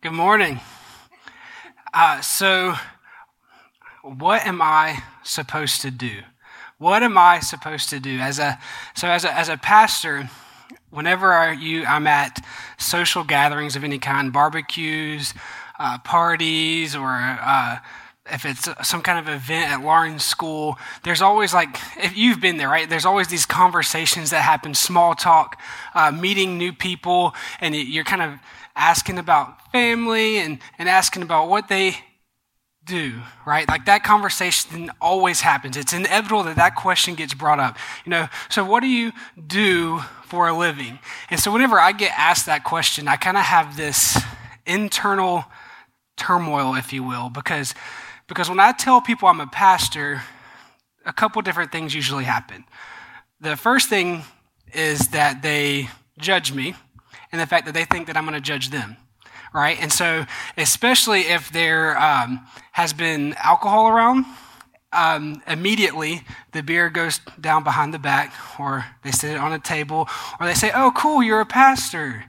Good morning. Uh, so, what am I supposed to do? What am I supposed to do as a so as a, as a pastor? Whenever I, you I'm at social gatherings of any kind, barbecues, uh, parties, or uh, if it's some kind of event at Lauren's school, there's always like, if you've been there, right? There's always these conversations that happen, small talk, uh, meeting new people, and you're kind of asking about family and, and asking about what they do, right? Like that conversation always happens. It's inevitable that that question gets brought up. You know, so what do you do for a living? And so whenever I get asked that question, I kind of have this internal turmoil, if you will, because, because when I tell people I'm a pastor, a couple different things usually happen. The first thing is that they judge me and the fact that they think that I'm going to judge them, right? And so, especially if there um, has been alcohol around, um, immediately the beer goes down behind the back, or they sit it on a table, or they say, "Oh, cool, you're a pastor."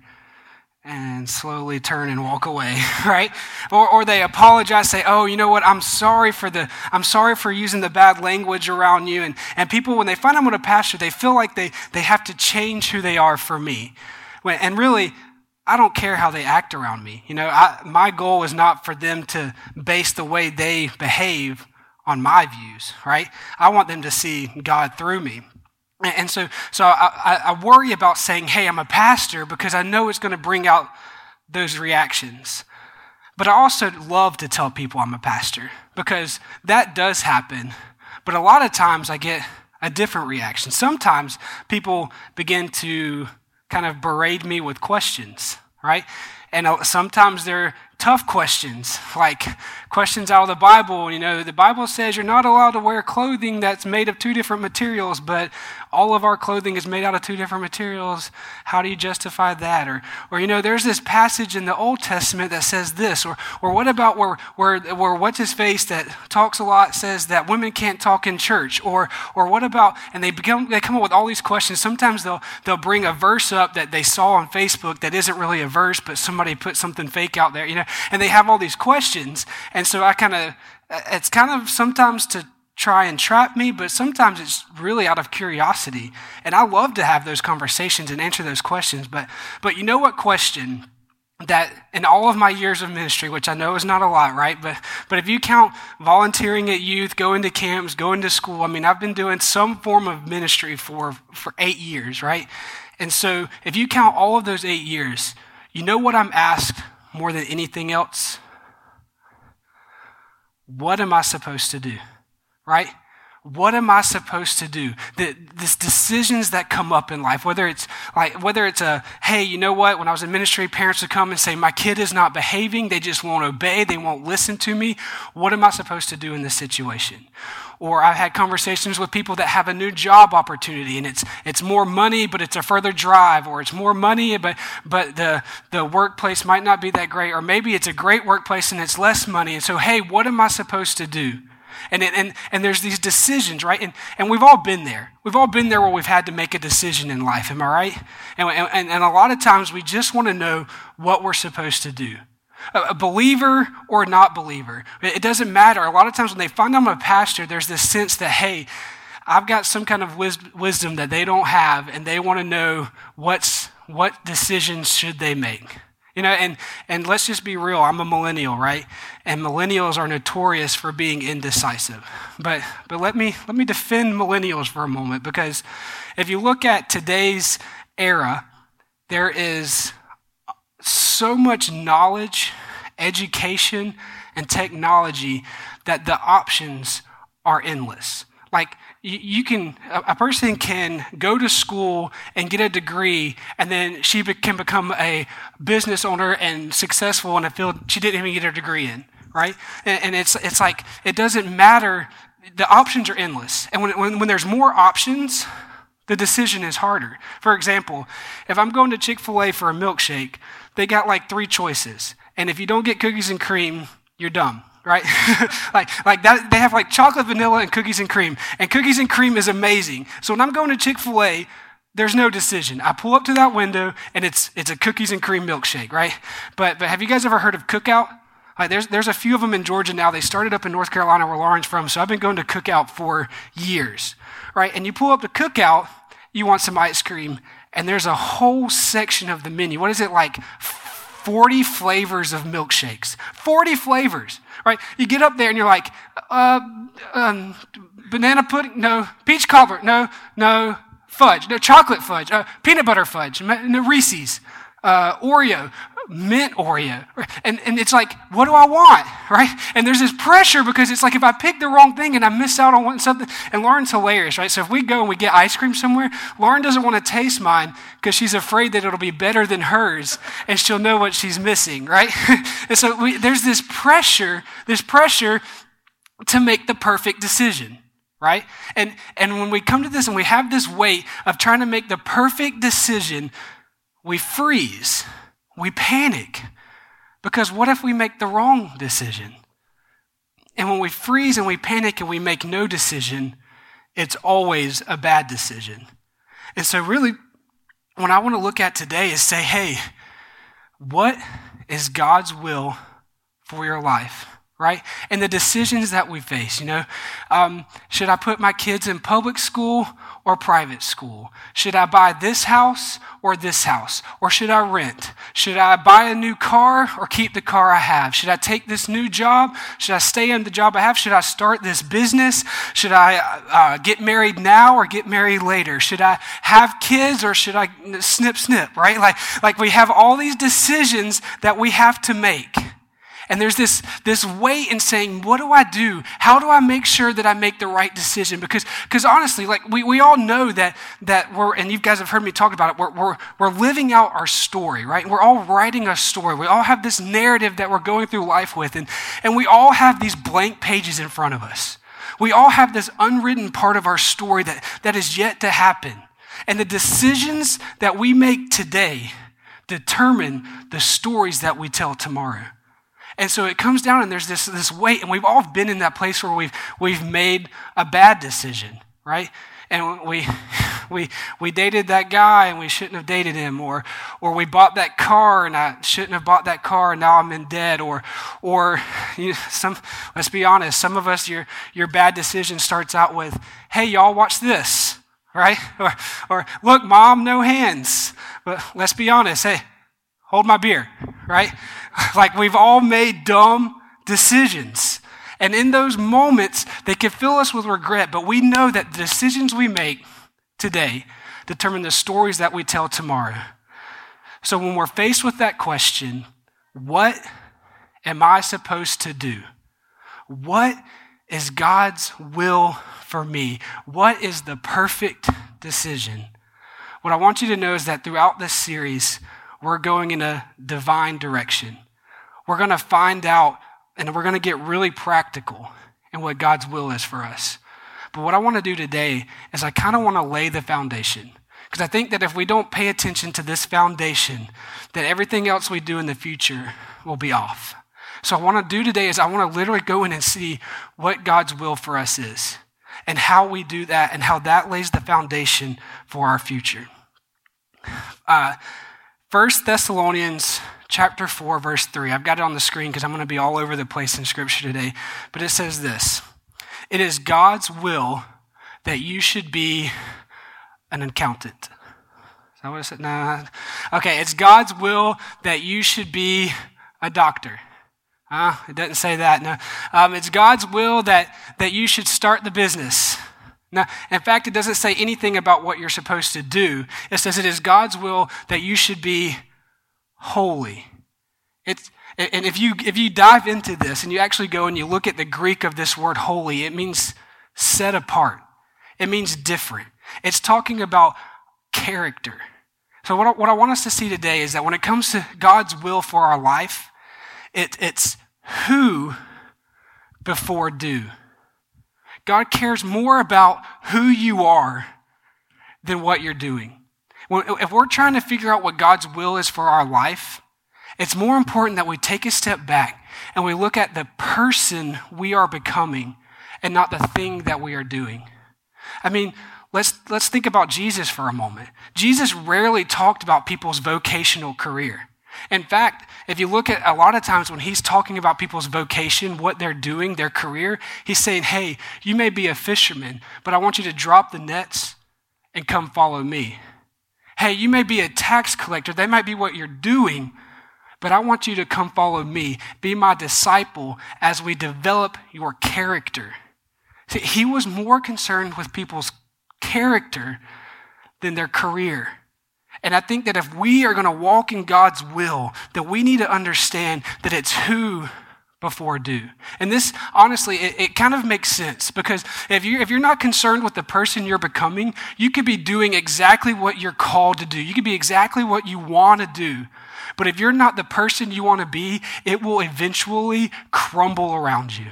and slowly turn and walk away, right? Or, or they apologize, say, oh, you know what, I'm sorry for the, I'm sorry for using the bad language around you. And, and people, when they find I'm a pastor, they feel like they, they have to change who they are for me. And really, I don't care how they act around me. You know, I, my goal is not for them to base the way they behave on my views, right? I want them to see God through me. And so, so I, I worry about saying, hey, I'm a pastor because I know it's going to bring out those reactions. But I also love to tell people I'm a pastor because that does happen. But a lot of times I get a different reaction. Sometimes people begin to kind of berate me with questions, right? And uh, sometimes they're tough questions, like questions out of the Bible. You know, the Bible says you're not allowed to wear clothing that's made of two different materials, but all of our clothing is made out of two different materials. How do you justify that? Or, or you know, there's this passage in the Old Testament that says this. Or, or what about where, where, where what's his face that talks a lot says that women can't talk in church? Or, or what about, and they become, they come up with all these questions. Sometimes they'll, they'll bring a verse up that they saw on Facebook that isn't really a verse, but somebody put something fake out there. You know, and they have all these questions. And so I kind of, it's kind of sometimes to try and trap me, but sometimes it's really out of curiosity. And I love to have those conversations and answer those questions. But, but you know what question that in all of my years of ministry, which I know is not a lot, right? But, but if you count volunteering at youth, going to camps, going to school, I mean, I've been doing some form of ministry for, for eight years, right? And so if you count all of those eight years, you know what I'm asked more than anything else? What am I supposed to do? Right? What am I supposed to do? The, these decisions that come up in life, whether it's like, whether it's a, hey, you know what? When I was in ministry, parents would come and say, my kid is not behaving. They just won't obey. They won't listen to me. What am I supposed to do in this situation? Or I've had conversations with people that have a new job opportunity and it's, it's more money, but it's a further drive, or it's more money, but, but the, the workplace might not be that great, or maybe it's a great workplace and it's less money. And so, hey, what am I supposed to do? And, and, and there's these decisions, right? And, and we've all been there. We've all been there where we've had to make a decision in life, am I right? And, and, and a lot of times we just want to know what we're supposed to do a believer or not believer. It doesn't matter. A lot of times when they find I'm a pastor, there's this sense that, hey, I've got some kind of wisdom that they don't have, and they want to know what's, what decisions should they make. You know, and, and let's just be real. I'm a millennial, right? And millennials are notorious for being indecisive. But, but let, me, let me defend millennials for a moment because if you look at today's era, there is so much knowledge, education, and technology that the options are endless. Like, you can, a person can go to school and get a degree, and then she can become a business owner and successful in a field she didn't even get her degree in, right? And, it's, it's like, it doesn't matter. The options are endless. And when, when, when there's more options, the decision is harder. For example, if I'm going to Chick fil A for a milkshake, they got like three choices. And if you don't get cookies and cream, you're dumb, right? like, like that, they have like chocolate, vanilla, and cookies and cream. And cookies and cream is amazing. So when I'm going to Chick fil A, there's no decision. I pull up to that window and it's it's a cookies and cream milkshake, right? But but have you guys ever heard of Cookout? Like there's there's a few of them in Georgia now. They started up in North Carolina where Lauren's from, so I've been going to Cookout for years, right? And you pull up to Cookout, you want some ice cream, and there's a whole section of the menu. What is it like? 40 flavors of milkshakes. 40 flavors, right? You get up there and you're like, uh, um, banana pudding? No. Peach cobbler? No, no. Fudge? No. Chocolate fudge? Uh, peanut butter fudge? No. Reese's? Uh, Oreo? Mint Oreo. And, and it's like, what do I want? Right? And there's this pressure because it's like if I pick the wrong thing and I miss out on something, and Lauren's hilarious, right? So if we go and we get ice cream somewhere, Lauren doesn't want to taste mine because she's afraid that it'll be better than hers and she'll know what she's missing, right? and so we, there's this pressure, this pressure to make the perfect decision right? And, and when we come to this and we have this weight of trying to make the perfect decision, we freeze we panic because what if we make the wrong decision? And when we freeze and we panic and we make no decision, it's always a bad decision. And so, really, what I want to look at today is say, hey, what is God's will for your life? Right? And the decisions that we face, you know, um, should I put my kids in public school or private school? Should I buy this house or this house? Or should I rent? Should I buy a new car or keep the car I have? Should I take this new job? Should I stay in the job I have? Should I start this business? Should I uh, get married now or get married later? Should I have kids or should I snip, snip, right? Like, like we have all these decisions that we have to make. And there's this, this weight in saying, what do I do? How do I make sure that I make the right decision? Because, because honestly, like we, we all know that, that we're, and you guys have heard me talk about it, we're, we're, we're living out our story, right? We're all writing a story. We all have this narrative that we're going through life with, and, and we all have these blank pages in front of us. We all have this unwritten part of our story that, that is yet to happen. And the decisions that we make today determine the stories that we tell tomorrow. And so it comes down and there's this, this weight, and we've all been in that place where we've, we've made a bad decision, right? And we, we, we dated that guy and we shouldn't have dated him, or, or we bought that car and I shouldn't have bought that car and now I'm in debt, or, or you, some, let's be honest, some of us, your, your bad decision starts out with, hey, y'all, watch this, right? Or, or look, mom, no hands. But let's be honest, hey, hold my beer, right? like we've all made dumb decisions. And in those moments, they can fill us with regret, but we know that the decisions we make today determine the stories that we tell tomorrow. So when we're faced with that question, what am I supposed to do? What is God's will for me? What is the perfect decision? What I want you to know is that throughout this series, we're going in a divine direction. We're going to find out and we're going to get really practical in what God's will is for us. But what I want to do today is I kind of want to lay the foundation. Because I think that if we don't pay attention to this foundation, that everything else we do in the future will be off. So I want to do today is I want to literally go in and see what God's will for us is and how we do that and how that lays the foundation for our future. Uh, 1 Thessalonians chapter 4 verse 3. I've got it on the screen because I'm going to be all over the place in scripture today. But it says this. It is God's will that you should be an accountant. Is that what it said? No. Okay, it's God's will that you should be a doctor. Huh? It doesn't say that. No. Um, it's God's will that, that you should start the business. Now, in fact, it doesn't say anything about what you're supposed to do. It says it is God's will that you should be holy. It's, and if you, if you dive into this and you actually go and you look at the Greek of this word holy, it means set apart. It means different. It's talking about character. So, what I, what I want us to see today is that when it comes to God's will for our life, it, it's who before do. God cares more about who you are than what you're doing. If we're trying to figure out what God's will is for our life, it's more important that we take a step back and we look at the person we are becoming and not the thing that we are doing. I mean, Let's, let's think about Jesus for a moment. Jesus rarely talked about people's vocational career. In fact, if you look at a lot of times when he's talking about people's vocation, what they're doing, their career, he's saying, Hey, you may be a fisherman, but I want you to drop the nets and come follow me. Hey, you may be a tax collector. That might be what you're doing, but I want you to come follow me. Be my disciple as we develop your character. See, he was more concerned with people's character than their career. And I think that if we are going to walk in God's will, that we need to understand that it's who before do. And this, honestly, it, it, kind of makes sense because if you're, if you're not concerned with the person you're becoming, you could be doing exactly what you're called to do. You could be exactly what you want to do. But if you're not the person you want to be, it will eventually crumble around you.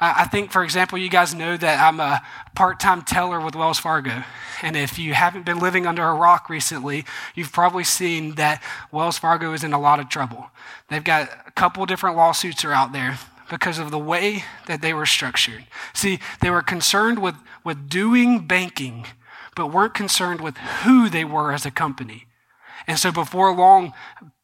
I think, for example, you guys know that I'm a part time teller with Wells Fargo. And if you haven't been living under a rock recently, you've probably seen that Wells Fargo is in a lot of trouble. They've got a couple different lawsuits are out there because of the way that they were structured. See, they were concerned with, with doing banking, but weren't concerned with who they were as a company. And so before long,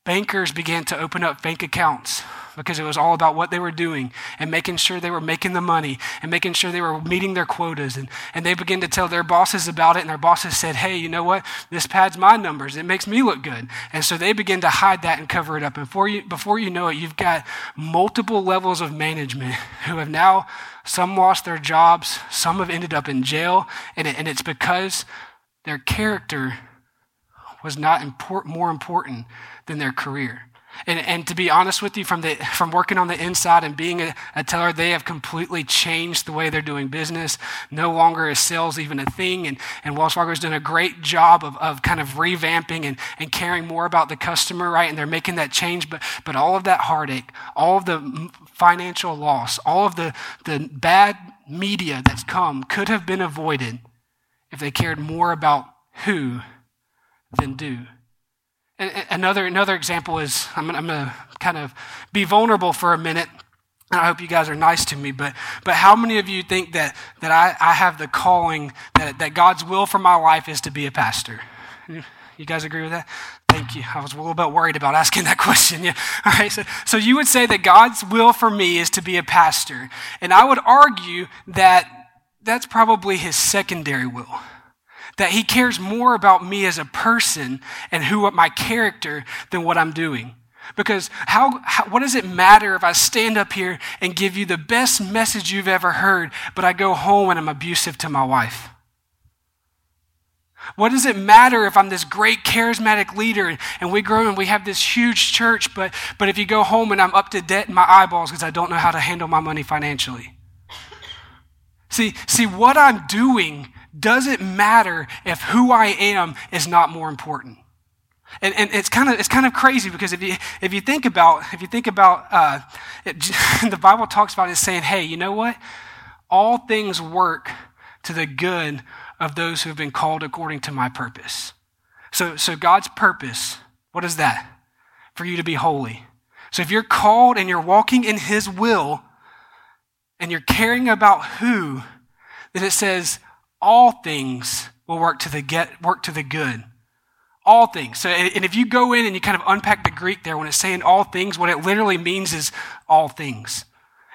bankers began to open up bank accounts because it was all about what they were doing and making sure they were making the money and making sure they were meeting their quotas. And, and they began to tell their bosses about it, and their bosses said, Hey, you know what? This pads my numbers. It makes me look good. And so they begin to hide that and cover it up. And before you, before you know it, you've got multiple levels of management who have now, some lost their jobs, some have ended up in jail, and, it, and it's because their character was not import, more important than their career. And, and to be honest with you, from, the, from working on the inside and being a, a, teller, they have completely changed the way they're doing business. No longer is sales even a thing. And, and Wells Fargo has done a great job of, of kind of revamping and, and caring more about the customer, right? And they're making that change. But, but all of that heartache, all of the financial loss, all of the, the bad media that's come could have been avoided if they cared more about who than do. Another, another example is I'm, I'm going to kind of be vulnerable for a minute. I hope you guys are nice to me, but, but how many of you think that, that I, I have the calling, that, that God's will for my life is to be a pastor? You guys agree with that? Thank you. I was a little bit worried about asking that question. Yeah. All right. So, so you would say that God's will for me is to be a pastor. And I would argue that that's probably his secondary will that he cares more about me as a person and who my character than what I'm doing. Because how, how, what does it matter if I stand up here and give you the best message you've ever heard, but I go home and I'm abusive to my wife? What does it matter if I'm this great charismatic leader and we grow and we have this huge church, but, but if you go home and I'm up to debt in my eyeballs because I don't know how to handle my money financially? See, see, what I'm doing doesn't matter if who I am is not more important. And, and it's kind of it's kind of crazy because if you if you think about if you think about uh, it, the Bible talks about it saying, hey, you know what? All things work to the good of those who have been called according to my purpose. So so God's purpose, what is that? For you to be holy. So if you're called and you're walking in His will, and you're caring about who, then it says all things will work to the get work to the good. All things. So and if you go in and you kind of unpack the greek there when it's saying all things what it literally means is all things.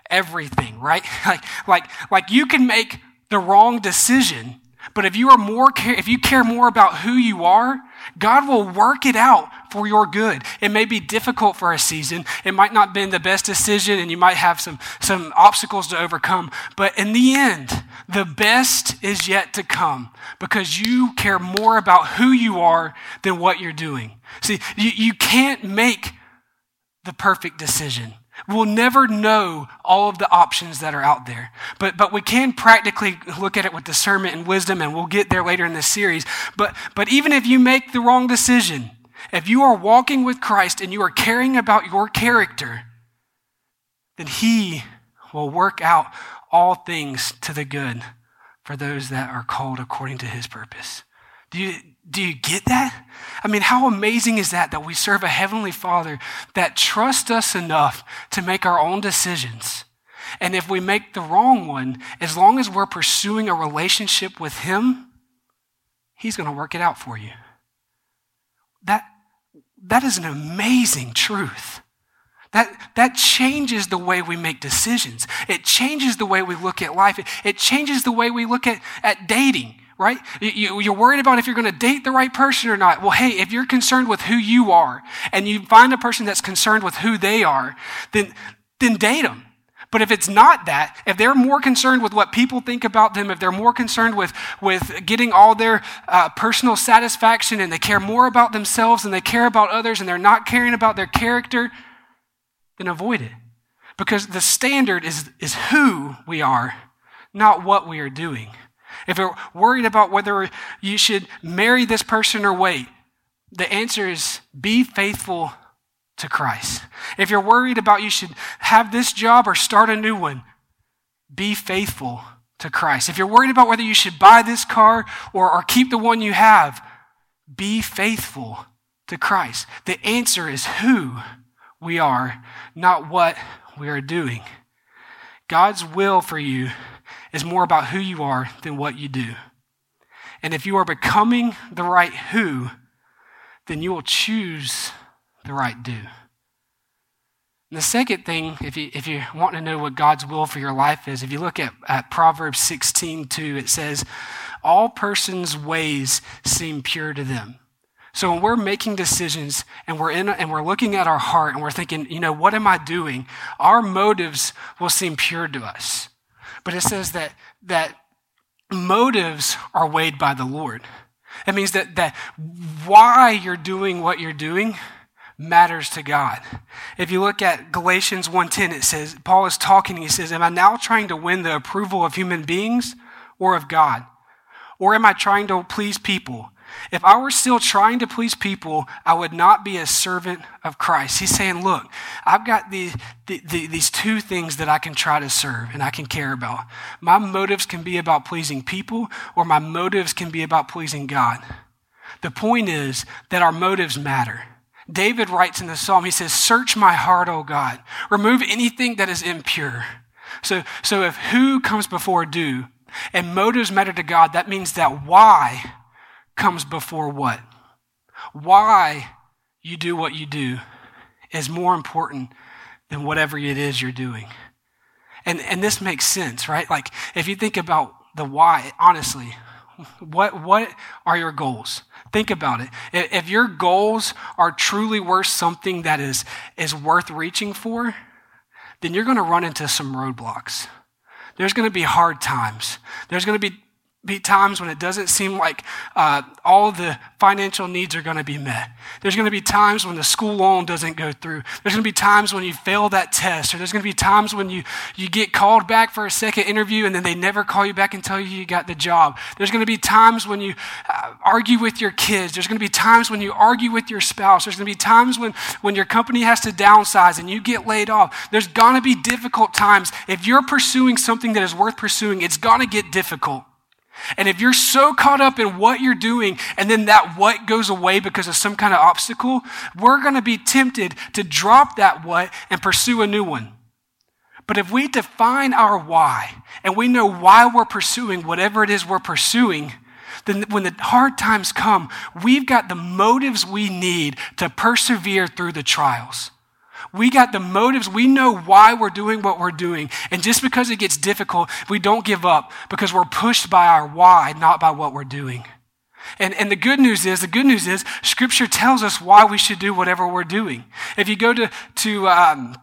Everything right? Like like like you can make the wrong decision but if you are more if you care more about who you are God will work it out for your good. It may be difficult for a season. It might not be the best decision and you might have some, some obstacles to overcome. But in the end, the best is yet to come because you care more about who you are than what you're doing. See, you, you can't make the perfect decision. We'll never know all of the options that are out there. But, but we can practically look at it with discernment and wisdom, and we'll get there later in this series. But, but even if you make the wrong decision, if you are walking with Christ and you are caring about your character, then He will work out all things to the good for those that are called according to His purpose. Do you, do you get that? I mean, how amazing is that that we serve a heavenly Father that trusts us enough to make our own decisions? And if we make the wrong one, as long as we're pursuing a relationship with Him, He's going to work it out for you. That, that is an amazing truth. That, that changes the way we make decisions. It changes the way we look at life. It, it changes the way we look at, at dating, right? You, you're worried about if you're going to date the right person or not. Well, hey, if you're concerned with who you are and you find a person that's concerned with who they are, then, then date them. But if it's not that, if they're more concerned with what people think about them, if they're more concerned with, with getting all their uh, personal satisfaction and they care more about themselves than they care about others and they're not caring about their character, then avoid it. Because the standard is, is who we are, not what we are doing. If you're worried about whether you should marry this person or wait, the answer is be faithful to Christ. If you're worried about you should have this job or start a new one, be faithful to Christ. If you're worried about whether you should buy this car or, or keep the one you have, be faithful to Christ. The answer is who we are, not what we are doing. God's will for you is more about who you are than what you do. And if you are becoming the right who, then you will choose the right do. And the second thing, if you, if you want to know what God's will for your life is, if you look at, at Proverbs 16 2, it says, All persons' ways seem pure to them. So when we're making decisions and we're in and we're looking at our heart and we're thinking, you know, what am I doing? Our motives will seem pure to us. But it says that that motives are weighed by the Lord. It means that that why you're doing what you're doing matters to God. If you look at Galatians 1:10 it says Paul is talking he says am I now trying to win the approval of human beings or of God? Or am I trying to please people? If I were still trying to please people, I would not be a servant of Christ. He's saying, Look, I've got the, the, the, these two things that I can try to serve and I can care about. My motives can be about pleasing people, or my motives can be about pleasing God. The point is that our motives matter. David writes in the psalm, he says, Search my heart, O God. Remove anything that is impure. So, so if who comes before do, and motives matter to God, that means that why comes before what? Why you do what you do is more important than whatever it is you're doing. And, and this makes sense, right? Like, if you think about the why, honestly, what, what are your goals? Think about it. If your goals are truly worth something that is, is worth reaching for, then you're going to run into some roadblocks. There's going to be hard times. There's going to be be times when it doesn't seem like uh, all the financial needs are going to be met. There's going to be times when the school loan doesn't go through. There's going to be times when you fail that test, or there's going to be times when you, you get called back for a second interview and then they never call you back and tell you you got the job. There's going to be times when you uh, argue with your kids. There's going to be times when you argue with your spouse. There's going to be times when, when your company has to downsize and you get laid off. There's going to be difficult times. If you're pursuing something that is worth pursuing, it's going to get difficult. And if you're so caught up in what you're doing and then that what goes away because of some kind of obstacle, we're going to be tempted to drop that what and pursue a new one. But if we define our why and we know why we're pursuing whatever it is we're pursuing, then when the hard times come, we've got the motives we need to persevere through the trials. We got the motives. We know why we're doing what we're doing. And just because it gets difficult, we don't give up because we're pushed by our why, not by what we're doing. And, and the good news is, the good news is, Scripture tells us why we should do whatever we're doing. If you go to, to um,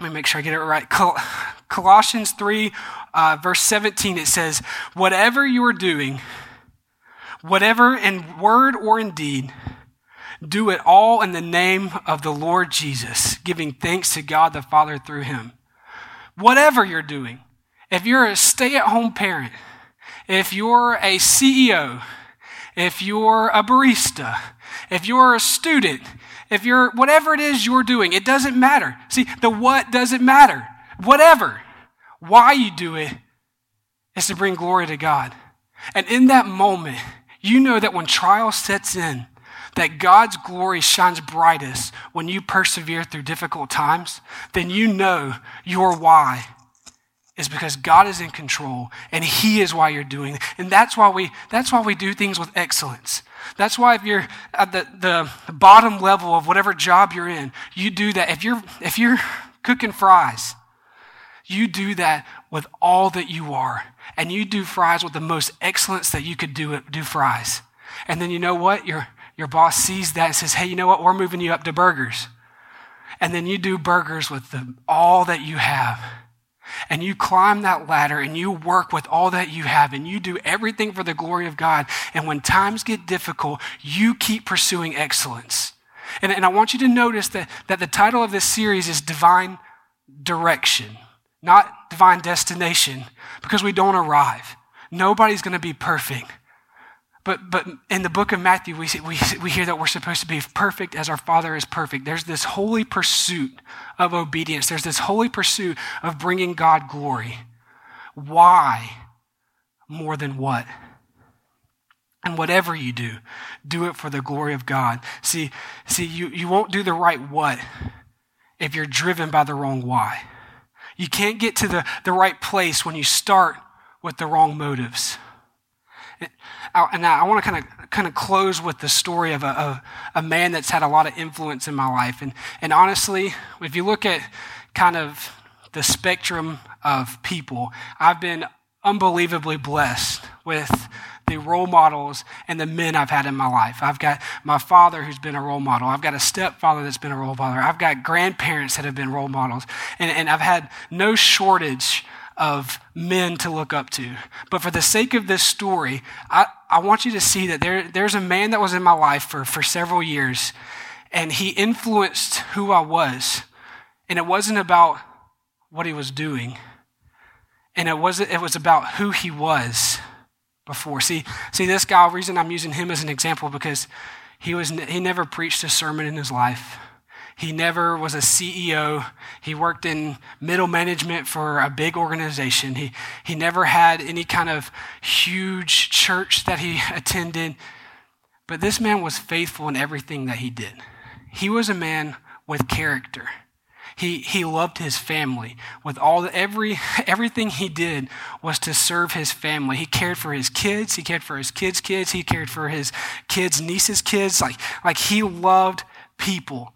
let me make sure I get it right. Col- Colossians 3, uh, verse 17, it says, Whatever you are doing, whatever in word or in deed, do it all in the name of the Lord Jesus, giving thanks to God the Father through him. Whatever you're doing, if you're a stay at home parent, if you're a CEO, if you're a barista, if you're a student, if you're whatever it is you're doing, it doesn't matter. See, the what doesn't matter. Whatever. Why you do it is to bring glory to God. And in that moment, you know that when trial sets in, that God's glory shines brightest when you persevere through difficult times, then you know your why is because God is in control and He is why you're doing it. And that's why we, that's why we do things with excellence. That's why if you're at the, the bottom level of whatever job you're in, you do that. If you're, if you're cooking fries, you do that with all that you are. And you do fries with the most excellence that you could do, do fries. And then you know what? Your, your boss sees that and says, hey, you know what? We're moving you up to burgers. And then you do burgers with the, all that you have and you climb that ladder and you work with all that you have and you do everything for the glory of God. And when times get difficult, you keep pursuing excellence. And, and I want you to notice that, that the title of this series is Divine Direction, not Divine Destination, because we don't arrive. Nobody's going to be perfect. But, but in the book of Matthew, we, we, we hear that we're supposed to be perfect as our Father is perfect. There's this holy pursuit of obedience, there's this holy pursuit of bringing God glory. Why more than what? And whatever you do, do it for the glory of God. See, see, you, you won't do the right what if you're driven by the wrong why. You can't get to the, the right place when you start with the wrong motives and I want to kind of kind of close with the story of a, a man that's had a lot of influence in my life. And, and honestly, if you look at kind of the spectrum of people, I've been unbelievably blessed with the role models and the men I've had in my life. I've got my father who's been a role model. I've got a stepfather that's been a role model. I've got grandparents that have been role models. And, and I've had no shortage of men to look up to. But for the sake of this story, I, I want you to see that there, there's a man that was in my life for, for several years, and he influenced who I was. And it wasn't about what he was doing, and it, wasn't, it was about who he was before. See, see this guy, reason I'm using him as an example because he, was, he never preached a sermon in his life. He never was a CEO. He worked in middle management for a big organization. He, he never had any kind of huge church that he attended. But this man was faithful in everything that he did. He was a man with character. He, he loved his family with all the, every everything he did was to serve his family. He cared for his kids. He cared for his kids' kids. He cared for his kids' nieces' kids. Like like he loved people.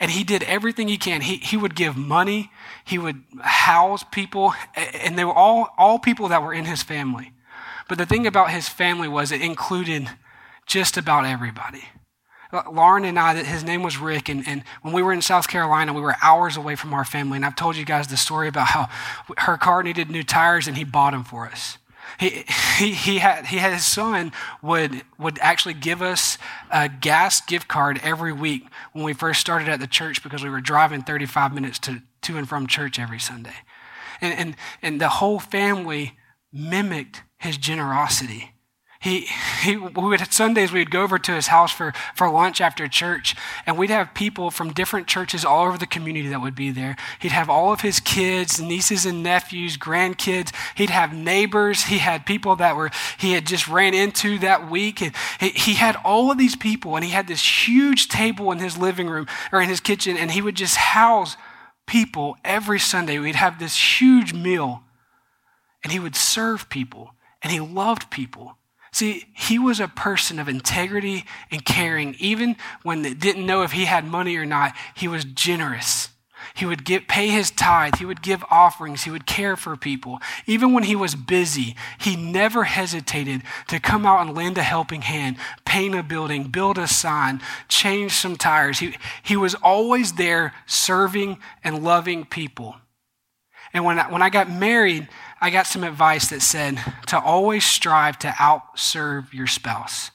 And he did everything he can. He, he would give money, he would house people, and they were all, all people that were in his family. But the thing about his family was it included just about everybody. Lauren and I, his name was Rick, and, and when we were in South Carolina, we were hours away from our family. And I've told you guys the story about how her car needed new tires, and he bought them for us. He, he, had, he had his son would, would actually give us a gas gift card every week when we first started at the church because we were driving 35 minutes to, to and from church every Sunday. And, and, and the whole family mimicked his generosity. He, he, we would, Sundays we'd go over to his house for, for lunch after church, and we'd have people from different churches all over the community that would be there. He'd have all of his kids, nieces and nephews, grandkids. He'd have neighbors. He had people that were he had just ran into that week. He, he had all of these people, and he had this huge table in his living room or in his kitchen, and he would just house people every Sunday. We'd have this huge meal, and he would serve people, and he loved people. See, he was a person of integrity and caring. Even when they didn't know if he had money or not, he was generous. He would give, pay his tithe. He would give offerings. He would care for people. Even when he was busy, he never hesitated to come out and lend a helping hand, paint a building, build a sign, change some tires. He, he was always there serving and loving people. And when I, when I got married, I got some advice that said to always strive to outserve your spouse.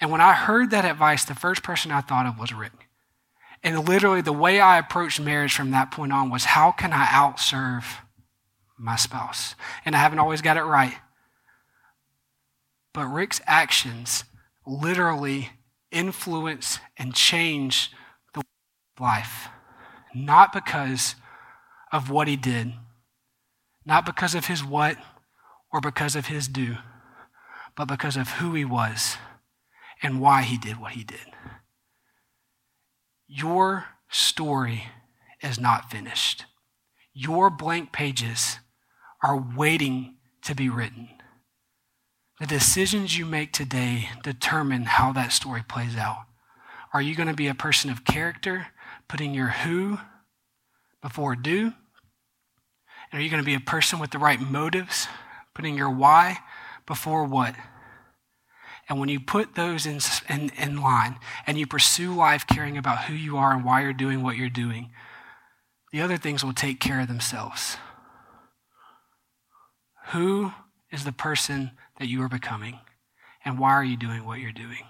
And when I heard that advice, the first person I thought of was Rick. And literally, the way I approached marriage from that point on was how can I outserve my spouse? And I haven't always got it right. But Rick's actions literally influence and change the life, not because of what he did not because of his what or because of his do, but because of who he was and why he did what he did. Your story is not finished. Your blank pages are waiting to be written. The decisions you make today determine how that story plays out. Are you going to be a person of character, putting your who before do? Are you going to be a person with the right motives, putting your why before what? And when you put those in, in, in, line and you pursue life caring about who you are and why you're doing what you're doing, the other things will take care of themselves. Who is the person that you are becoming? And why are you doing what you're doing?